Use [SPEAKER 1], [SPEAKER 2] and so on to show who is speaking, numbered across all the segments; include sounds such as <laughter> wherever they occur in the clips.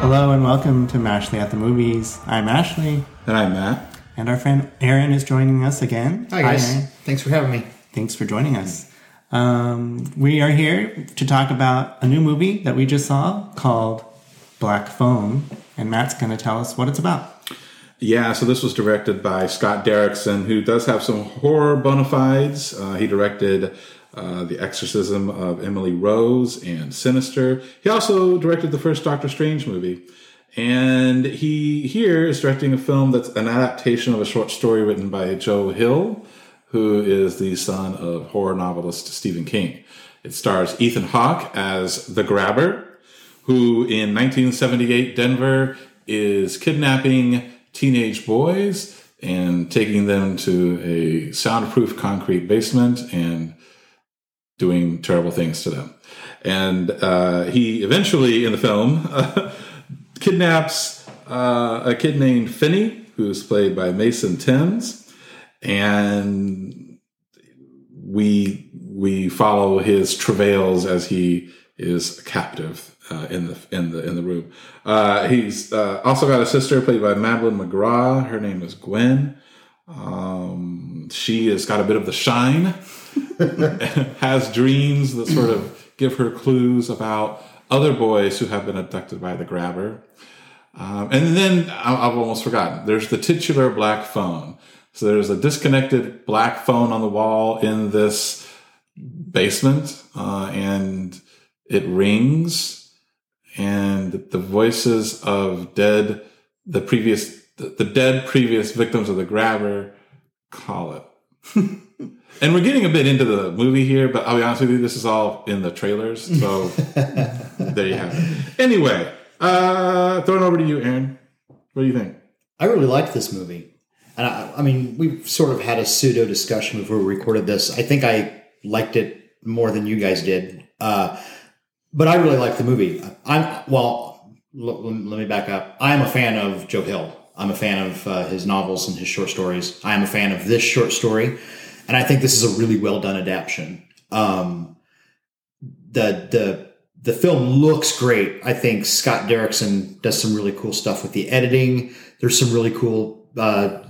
[SPEAKER 1] Hello and welcome to Mashley at the Movies. I'm Ashley,
[SPEAKER 2] And I'm Matt.
[SPEAKER 1] and our friend Aaron is joining us again.
[SPEAKER 3] Hi guys.
[SPEAKER 1] Aaron.
[SPEAKER 3] Thanks for having me.
[SPEAKER 1] Thanks for joining us. Um, we are here to talk about a new movie that we just saw called Black Phone, and Matt's going to tell us what it's about.
[SPEAKER 2] Yeah, so this was directed by Scott Derrickson, who does have some horror bona fides. Uh, he directed uh, The Exorcism of Emily Rose and Sinister. He also directed the first Doctor Strange movie. And he here is directing a film that's an adaptation of a short story written by Joe Hill, who is the son of horror novelist Stephen King. It stars Ethan Hawke as the Grabber, who in 1978 Denver is kidnapping teenage boys and taking them to a soundproof concrete basement and doing terrible things to them. And uh, he eventually, in the film, <laughs> kidnaps uh, a kid named Finney, who's played by Mason Thames, and we we follow his travails as he is captive uh, in the in the in the room. Uh, he's uh, also got a sister played by Madeleine McGraw. Her name is Gwen. Um, she has got a bit of the shine, <laughs> has dreams that sort of give her clues about other boys who have been abducted by the grabber. Um, and then I've almost forgotten. There's the titular black phone. So there's a disconnected black phone on the wall in this basement, uh, and it rings, and the voices of dead, the previous, the, dead previous victims of the grabber call it. <laughs> and we're getting a bit into the movie here, but I'll be honest with you, this is all in the trailers. So <laughs> there you have it. Anyway, uh, throwing over to you, Aaron. What do you think?
[SPEAKER 3] I really liked this movie. And I, I mean, we've sort of had a pseudo discussion before we recorded this. I think I liked it more than you guys did. Uh, but I really like the movie. I'm, well, l- let me back up. I am a fan of Joe Hill. I'm a fan of uh, his novels and his short stories. I am a fan of this short story. And I think this is a really well done adaptation. Um, the, the, the film looks great. I think Scott Derrickson does some really cool stuff with the editing. There's some really cool, uh,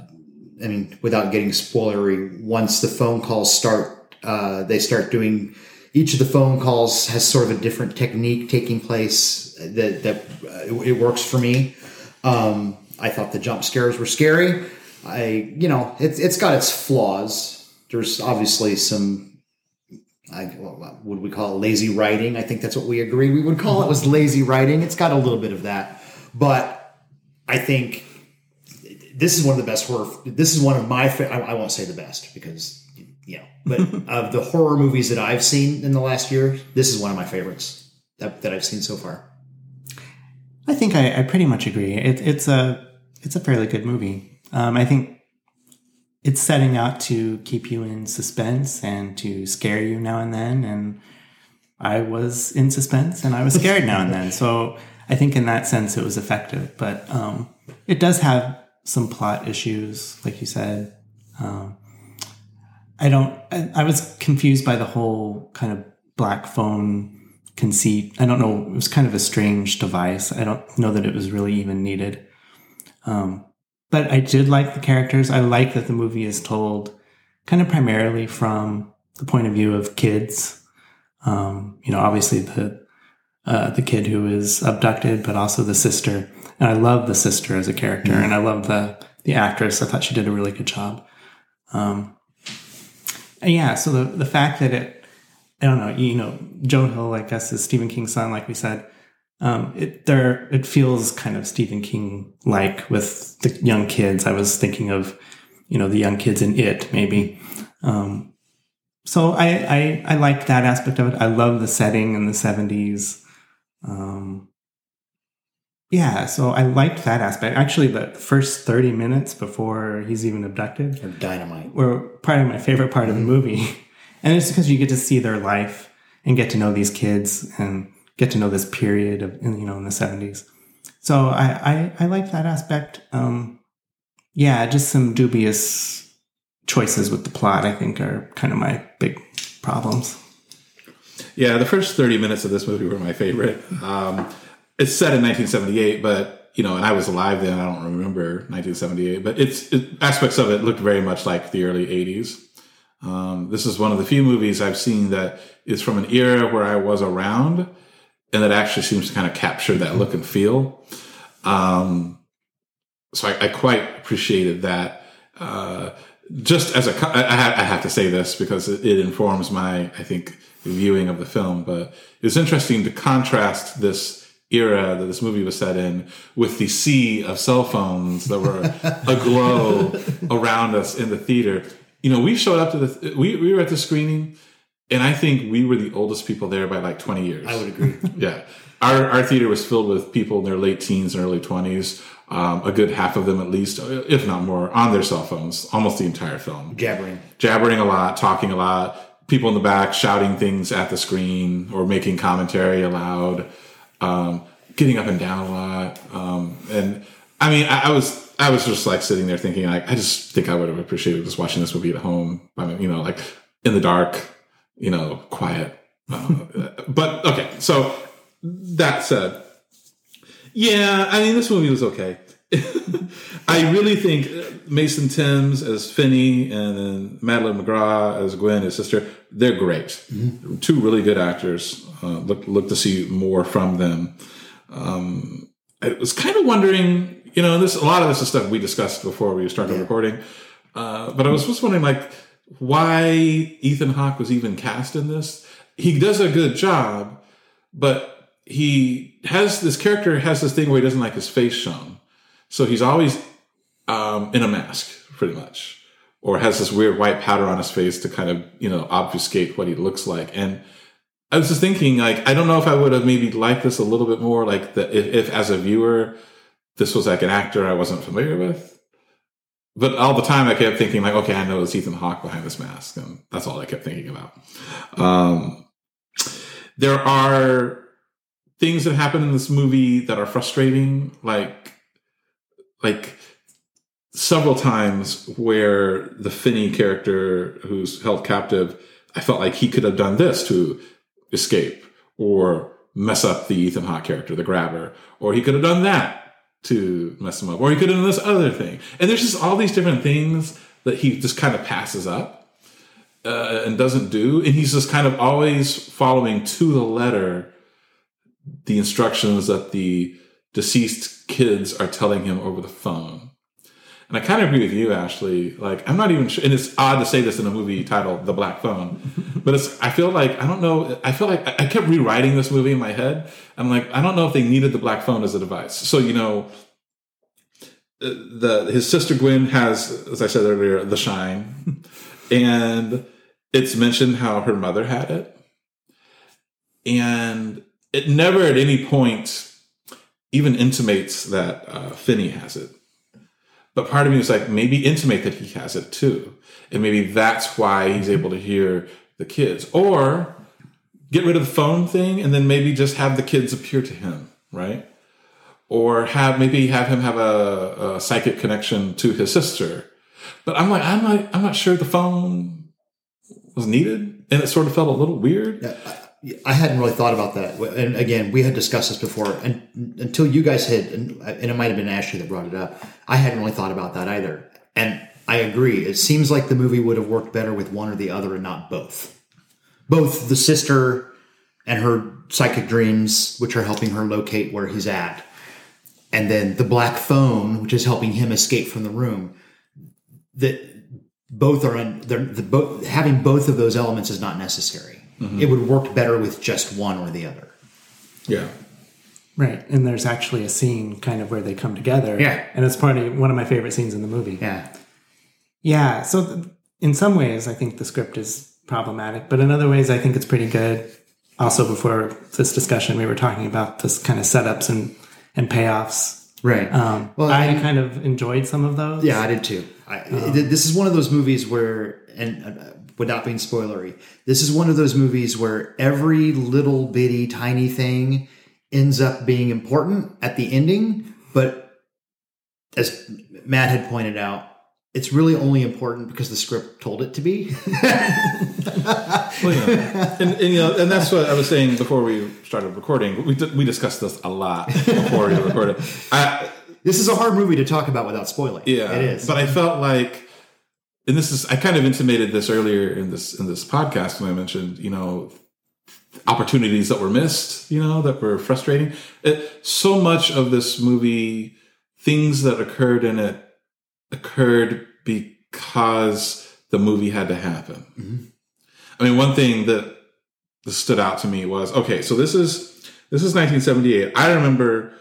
[SPEAKER 3] I mean, without getting spoilery, once the phone calls start, uh, they start doing, each of the phone calls has sort of a different technique taking place that, that uh, it, it works for me. Um, I thought the jump scares were scary. I, you know, it's, it's got its flaws. There's obviously some I, what would we call it lazy writing? I think that's what we agreed we would call it was lazy writing. It's got a little bit of that, but I think this is one of the best horror. This is one of my. I won't say the best because you know, but <laughs> of the horror movies that I've seen in the last year, this is one of my favorites that, that I've seen so far.
[SPEAKER 1] I think I, I pretty much agree. It, it's a it's a fairly good movie. Um, I think it's setting out to keep you in suspense and to scare you now and then. And I was in suspense and I was scared now and then. <laughs> So I think in that sense it was effective. But um, it does have some plot issues, like you said. Um, I don't. I, I was confused by the whole kind of black phone conceit. I don't know. It was kind of a strange device. I don't know that it was really even needed. Um, but I did like the characters. I like that the movie is told kind of primarily from the point of view of kids. Um, you know, obviously the uh, the kid who is abducted, but also the sister. And I love the sister as a character, and I love the the actress. I thought she did a really good job. Um, yeah, so the the fact that it, I don't know, you know, Joe Hill, I guess, is Stephen King's son, like we said. Um, it there it feels kind of Stephen King like with the young kids. I was thinking of, you know, the young kids in It, maybe. Um, so I, I I like that aspect of it. I love the setting in the seventies. Um, yeah, so I liked that aspect. Actually, the first thirty minutes before he's even abducted
[SPEAKER 3] Or dynamite.
[SPEAKER 1] were probably my favorite part of the movie. <laughs> And it's because you get to see their life and get to know these kids and get to know this period of, you know, in the 70s. So I, I, I like that aspect. Um, yeah, just some dubious choices with the plot, I think, are kind of my big problems.
[SPEAKER 2] Yeah, the first 30 minutes of this movie were my favorite. Um, it's set in 1978, but, you know, and I was alive then. I don't remember 1978, but it's it, aspects of it looked very much like the early 80s. Um, this is one of the few movies I've seen that is from an era where I was around and that actually seems to kind of capture that look and feel. Um, so I, I, quite appreciated that. Uh, just as a, I, I have to say this because it, it informs my, I think, viewing of the film, but it's interesting to contrast this era that this movie was set in with the sea of cell phones that were <laughs> aglow around us in the theater. You know, we showed up to the, we, we were at the screening and I think we were the oldest people there by like 20 years.
[SPEAKER 3] I would agree. <laughs>
[SPEAKER 2] yeah. Our, our theater was filled with people in their late teens and early 20s. Um, a good half of them, at least, if not more, on their cell phones, almost the entire film.
[SPEAKER 3] Jabbering.
[SPEAKER 2] Jabbering a lot, talking a lot, people in the back shouting things at the screen or making commentary aloud, um, getting up and down a lot. Um, and I mean, I, I, was, I was just like sitting there thinking, like, I just think I would have appreciated just watching this movie at home. I mean, you know, like in the dark, you know, quiet. Uh, <laughs> but okay, so that said, yeah, I mean, this movie was okay. I really think Mason Thames as Finney and then Madeleine McGraw as Gwen, his sister, they're great. Mm-hmm. Two really good actors. Uh, look, look to see more from them. Um, I was kind of wondering, you know, this a lot of this is stuff we discussed before we started yeah. recording. Uh, but I was just wondering, like, why Ethan Hawke was even cast in this. He does a good job, but he has this character has this thing where he doesn't like his face shown. So he's always um, in a mask, pretty much, or has this weird white powder on his face to kind of, you know, obfuscate what he looks like. And I was just thinking, like, I don't know if I would have maybe liked this a little bit more, like, the, if, if as a viewer, this was like an actor I wasn't familiar with but all the time I kept thinking like, okay, I know it's Ethan Hawke behind this mask, and that's all I kept thinking about. Um, there are things that happen in this movie that are frustrating, like like several times where the Finney character who's held captive, I felt like he could have done this to escape or mess up the Ethan Hawke character, the grabber, or he could have done that to mess him up, or he could have done this other thing. And there's just all these different things that he just kind of passes up uh, and doesn't do, and he's just kind of always following to the letter the instructions that the deceased kids are telling him over the phone. And I kind of agree with you, Ashley. Like, I'm not even sure, and it's odd to say this in a movie titled The Black Phone, <laughs> but it's, I feel like, I don't know, I feel like I kept rewriting this movie in my head. I'm like, I don't know if they needed the black phone as a device. So, you know, uh, the, his sister Gwen has, as I said earlier, the shine. <laughs> and it's mentioned how her mother had it. And it never at any point even intimates that uh, Finney has it but part of me was like, maybe intimate that he has it too. And maybe that's why he's able to hear the kids. Or get rid of the phone thing and then maybe just have the kids appear to him, right? Or have maybe have him have a, a psychic connection to his sister. But I'm like, I'm not, I'm not sure the phone was needed. And it sort of felt a little weird.
[SPEAKER 3] Yeah, hadn't really thought about that. And again, we had discussed this before, and until you guys had, and it might have been Ashley that brought it up, I hadn't really thought about that either. And I agree. It seems like the movie would have worked better with one or the other and not both. Both the sister and her psychic dreams, which are helping her locate where he's at, and then the black phone, which is helping him escape from the room. That both are in, the both having both of those elements is not necessary Mm-hmm. It would work better with just one or the other.
[SPEAKER 2] Yeah.
[SPEAKER 1] Right. And there's actually a scene kind of where they come together.
[SPEAKER 3] Yeah.
[SPEAKER 1] And it's probably one of my favorite scenes in the movie.
[SPEAKER 3] Yeah.
[SPEAKER 1] Yeah. So th- in some ways, I think the script is problematic, but in other ways, I think it's pretty good. Also, before this discussion, we were talking about this kind of setups and, and payoffs.
[SPEAKER 3] Right.
[SPEAKER 1] Um, well, I, I, kind of enjoyed some of those.
[SPEAKER 3] Yeah, I did too. I, um, this is one of those movies where, and uh, without being spoilery. This is one of those movies where every little bitty tiny thing ends up being important at the ending, but as Matt had pointed out, it's really only important because the script told it to be.
[SPEAKER 2] Well, yeah. and, and you know, and that's what I was saying before we started recording. We we discussed this a lot before we recorded. <laughs> I,
[SPEAKER 3] this is a hard movie to talk about without spoiling.
[SPEAKER 2] yeah,
[SPEAKER 3] it is.
[SPEAKER 2] But I felt like, and this is I kind of intimated this earlier in this in this podcast when I mentioned you know opportunities that were missed, you know, that were frustrating. It, so much of this movie, things that occurred in it occurred because the movie had to happen. Mm-hmm. I mean, one thing that stood out to me was okay, so this is this is 1978. I remember,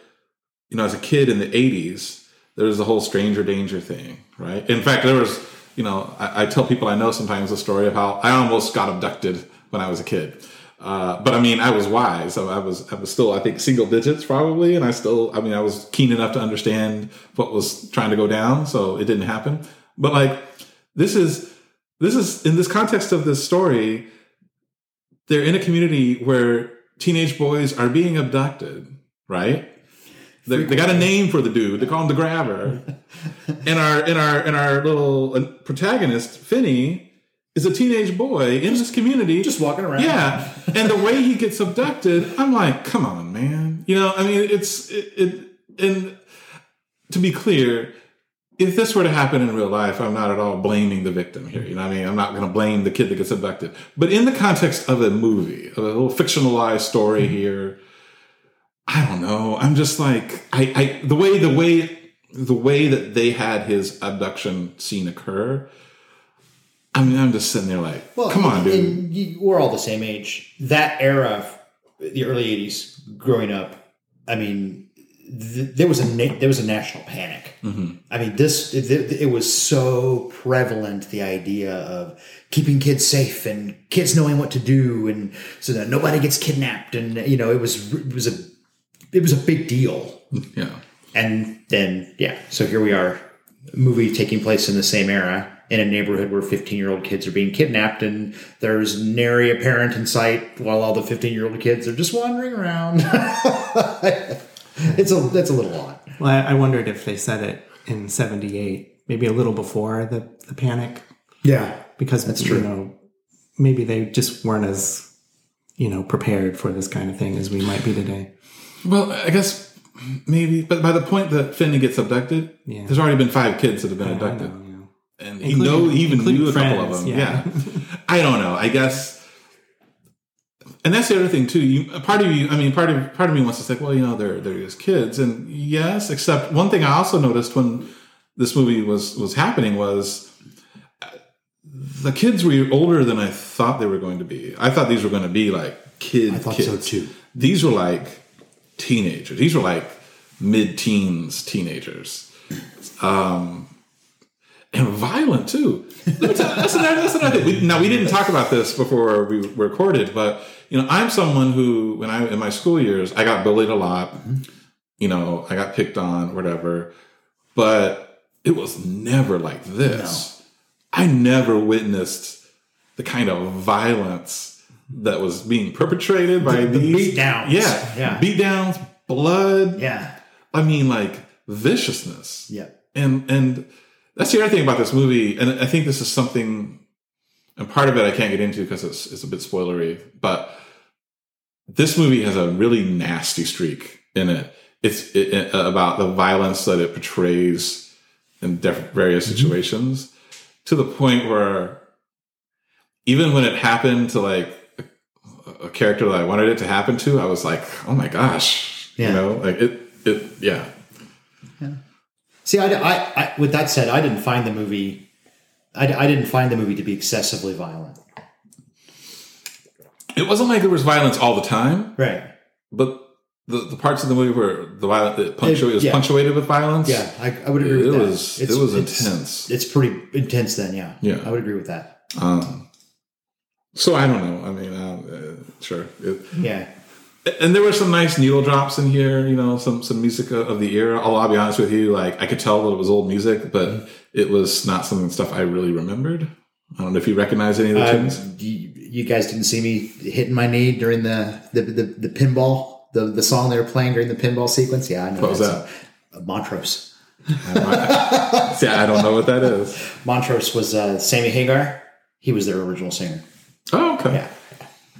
[SPEAKER 2] you know, as a kid in the 80s, there was the whole stranger danger thing, right? In fact, there was, you know, I, I tell people I know sometimes the story of how I almost got abducted when I was a kid. Uh, but I mean, I was wise. I was, I was still, I think, single digits probably, and I still, I mean, I was keen enough to understand what was trying to go down, so it didn't happen. But like, this is, this is in this context of this story. They're in a community where teenage boys are being abducted, right? They, they got a name for the dude. They call him the grabber. <laughs> and our, and our, and our little uh, protagonist, Finney, is a teenage boy in this community.
[SPEAKER 3] just walking around.
[SPEAKER 2] Yeah, and the way he gets abducted, I'm like, come on, man. You know, I mean, it's it, it. And to be clear, if this were to happen in real life, I'm not at all blaming the victim here. You know, what I mean, I'm not going to blame the kid that gets abducted. But in the context of a movie, of a little fictionalized story here, I don't know. I'm just like, I, I, the way, the way, the way that they had his abduction scene occur. I mean, I'm just sitting there like, well, come on, dude.
[SPEAKER 3] you- we're all the same age. That era, the early '80s, growing up. I mean, th- there was a na- there was a national panic.
[SPEAKER 2] Mm-hmm.
[SPEAKER 3] I mean, this it, it was so prevalent. The idea of keeping kids safe and kids knowing what to do, and so that nobody gets kidnapped. And you know, it was it was a it was a big deal.
[SPEAKER 2] Yeah.
[SPEAKER 3] And then yeah, so here we are, a movie taking place in the same era in a neighborhood where 15 year old kids are being kidnapped and there's nary a parent in sight while all the 15 year old kids are just wandering around. <laughs> it's a that's a little odd.
[SPEAKER 1] Well, I, I wondered if they said it in '78, maybe a little before the, the panic,
[SPEAKER 3] Yeah.
[SPEAKER 1] because
[SPEAKER 3] That's
[SPEAKER 1] you
[SPEAKER 3] true.
[SPEAKER 1] know maybe they just weren't as you know prepared for this kind of thing as we might be today.
[SPEAKER 2] Well, I guess maybe, but by the point that Finney gets abducted,
[SPEAKER 1] Yeah.
[SPEAKER 2] there's already been five kids that have been abducted,
[SPEAKER 1] know, yeah.
[SPEAKER 2] and he
[SPEAKER 1] Including-
[SPEAKER 2] know he even
[SPEAKER 1] including
[SPEAKER 2] knew a couple of them.
[SPEAKER 1] yeah. <laughs>
[SPEAKER 2] I don't know. I guess, and that's the other thing too. You part of you, I mean, part of part of me wants to say, well, you know, they're they're just kids, and yes, except one thing I also noticed when this movie was was happening was uh, the kids were older than I thought they were going to be. I thought these were going to be like kid
[SPEAKER 3] I thought
[SPEAKER 2] kids.
[SPEAKER 3] so too.
[SPEAKER 2] These were like teenagers. These were like mid-teens teenagers, um, and violent too. Let me tell- that's another, that's another thing. We, now we didn't talk about this before we recorded, but you know, I'm someone who, when I in my school years, I got bullied a lot. You know, I got picked on, whatever, but it was never like this. I never witnessed the kind of violence that was being perpetrated by
[SPEAKER 3] the
[SPEAKER 2] these
[SPEAKER 3] beatdowns.
[SPEAKER 2] Yeah,
[SPEAKER 3] Yeah.
[SPEAKER 2] beatdowns, blood.
[SPEAKER 3] Yeah.
[SPEAKER 2] I mean, like viciousness.
[SPEAKER 3] Yeah.
[SPEAKER 2] And and that's the other thing about this movie, and I think this is something, and part of it I can't get into because it's it's a bit spoilery, but this movie has a really nasty streak in it. It's it, it- uh, about the violence that it portrays in def- various mm-hmm. situations, to the point where even when it happened to like a, character that I wanted it to happen to, I was like, oh my gosh,
[SPEAKER 3] Yeah.
[SPEAKER 2] you know, like it it yeah. Yeah.
[SPEAKER 3] See, I, I, I, with that said, I didn't find the movie. I, I didn't find the movie to be excessively violent.
[SPEAKER 2] It wasn't like there was violence all the time,
[SPEAKER 3] Right.
[SPEAKER 2] but the, the parts of the movie where the violence it punctuated, was
[SPEAKER 3] yeah.
[SPEAKER 2] punctuated with violence.
[SPEAKER 3] Yeah, I, I would agree
[SPEAKER 2] It
[SPEAKER 3] with that.
[SPEAKER 2] was- it was intense.
[SPEAKER 3] It's pretty intense. Then, yeah.
[SPEAKER 2] Yeah.
[SPEAKER 3] I would agree with that.
[SPEAKER 2] Um, so I don't know. I mean, uh, uh, sure. It,
[SPEAKER 3] Yeah.
[SPEAKER 2] and there were some nice needle drops in here. You know, some some music of the era. Although I'll be honest with you, like I could tell that it was old music, but it was not some stuff I really remembered. I don't know if you recognize any of the
[SPEAKER 3] Um,
[SPEAKER 2] tunes.
[SPEAKER 3] you, you guys didn't see me hitting my knee during the the, the, the pinball The the song they were playing during the pinball sequence. Yeah, I know.
[SPEAKER 2] What was.
[SPEAKER 3] Uh, Montrose. <laughs>
[SPEAKER 2] See, I don't know what that is.
[SPEAKER 3] Montrose was uh, Sammy Hagar. He was their original singer.
[SPEAKER 2] Oh, okay.
[SPEAKER 3] Yeah.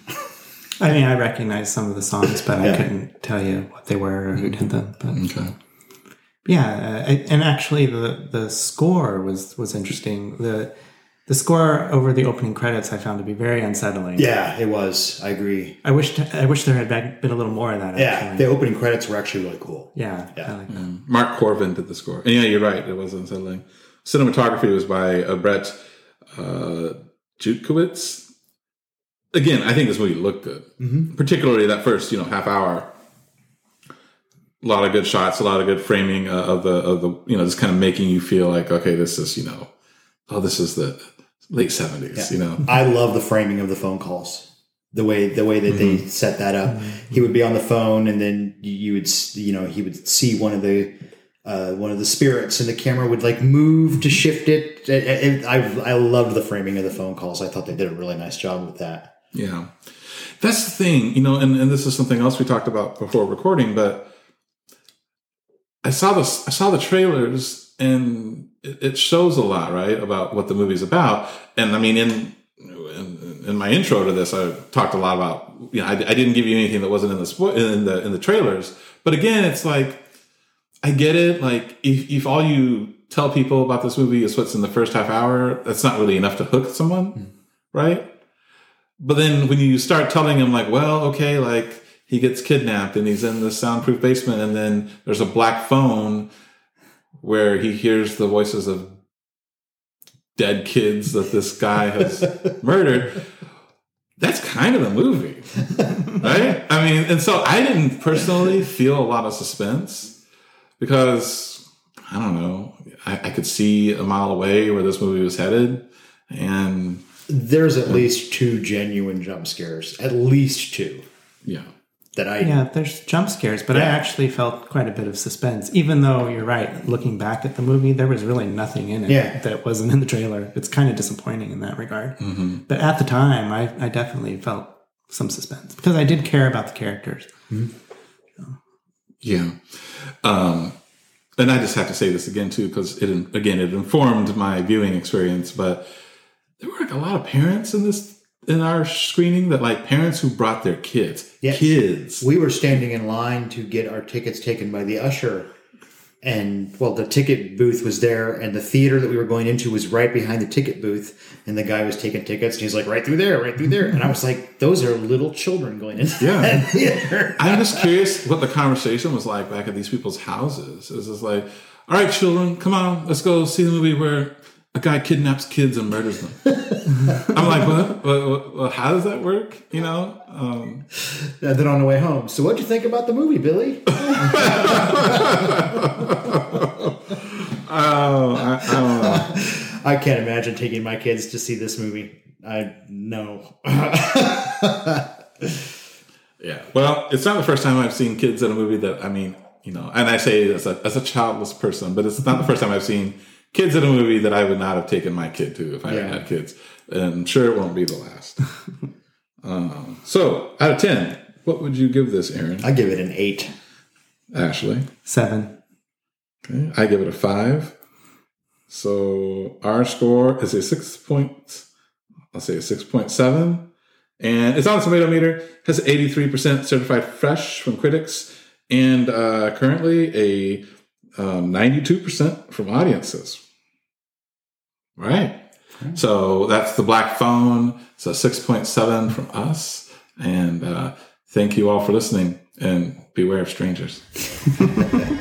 [SPEAKER 3] <laughs>
[SPEAKER 1] I mean, I recognize some of the songs, but
[SPEAKER 3] Yeah.
[SPEAKER 1] I couldn't tell you what they were or who did them. But
[SPEAKER 2] Okay.
[SPEAKER 1] yeah, uh, and actually, the the score was was interesting. the The score over the opening credits I found to be very unsettling.
[SPEAKER 3] Yeah, it was. I agree.
[SPEAKER 1] I wish I wish there had been a little more of that.
[SPEAKER 3] Yeah,
[SPEAKER 1] Actually.
[SPEAKER 3] the opening credits were actually really cool.
[SPEAKER 1] yeah,
[SPEAKER 3] Yeah.
[SPEAKER 1] I like that.
[SPEAKER 2] Mark Korven did the score. And yeah, you're right. It was unsettling. Cinematography was by uh, Brett uh, Jutkiewicz. Again, I think this movie looked good, particularly that first, you know, half hour. A lot of good shots, a lot of good framing uh, of the of the you know, just kind of making you feel like okay, this is you know, oh, this is the late seventies, you know. <laughs>
[SPEAKER 3] I love the framing of the phone calls. The way the way that they set that up. He would be on the phone, and then you, would you know he would see one of the uh, one of the spirits, and the camera would like move to shift it. It- I I loved the framing of the phone calls. I thought they did a really nice job with that.
[SPEAKER 2] Yeah. That's the thing, you know, and, and this is something else we talked about before recording, but I saw this I saw the trailers and it, it shows a lot, right, about what the movie's about. And I mean in in, in my intro to this, I talked a lot about you know, I, I didn't give you anything that wasn't in the spo- in the in the trailers. But again, it's like I get it. Like if, if all you tell people about this movie is what's in the first half hour, that's not really enough to hook someone, hmm. right? But then when you start telling him like, well, okay, like he gets kidnapped and he's in the soundproof basement and then there's a black phone where he hears the voices of dead kids that this guy has <laughs> murdered. That's kind of the movie, right? I mean, and so I didn't personally feel a lot of suspense because I don't know, I, I could see a mile away where this movie was headed, and
[SPEAKER 3] There's at least two genuine jump scares, at least two
[SPEAKER 2] yeah,
[SPEAKER 3] that I
[SPEAKER 1] Yeah, there's jump scares, but I actually felt quite a bit of suspense. Even though you're right, looking back at the movie, there was really nothing in it
[SPEAKER 3] Yeah.
[SPEAKER 1] that wasn't in the trailer. It's kind of disappointing in that regard.
[SPEAKER 2] Mm-hmm.
[SPEAKER 1] But at the time, I, I definitely felt some suspense because I did care about the characters.
[SPEAKER 2] yeah. Um, and I just have to say this again too, because it again it informed my viewing experience. But there were like a lot of parents in this in our screening that like parents who brought their kids,
[SPEAKER 3] Yeah.
[SPEAKER 2] kids.
[SPEAKER 3] we were standing in line to get our tickets taken by the usher and well the ticket booth was there and the theater that we were going into was right behind the ticket booth and the guy was taking tickets and he's like right through there right through there and i was like those are little children going into
[SPEAKER 2] Yeah.
[SPEAKER 3] that theater <laughs>
[SPEAKER 2] I'm just curious what the conversation was like back at these people's houses. Is this like, all right, children, come on, let's go see the movie where a guy kidnaps kids and murders them. I'm like, what? What? How does that work? You know? Um,
[SPEAKER 3] and then on the way home so what'd you think about the movie billy <laughs>
[SPEAKER 2] oh, I, I don't know.
[SPEAKER 3] i can't imagine taking my kids to see this movie i no <laughs>
[SPEAKER 2] Yeah. Well, it's not the first time I've seen kids in a movie that I mean, you know, and I say as a as a childless person, but it's not the first time I've seen kids in a movie that I would not have taken my kid to if I
[SPEAKER 3] Yeah.
[SPEAKER 2] had had kids. And I'm sure, it won't be the last. <laughs> um, so, out of ten, what would you give this, Aaron?
[SPEAKER 3] i give it an eight
[SPEAKER 2] Ashley,
[SPEAKER 1] Seven.
[SPEAKER 2] okay. I give it a five. So our score is a six point. I'll say a six point seven, and it's on the tomato meter. Has eighty three percent certified fresh from critics, and uh, currently a ninety two percent from audiences. Right. So that's the Black Phone. So six point seven from us, and uh, thank you all for listening. And beware of strangers. <laughs>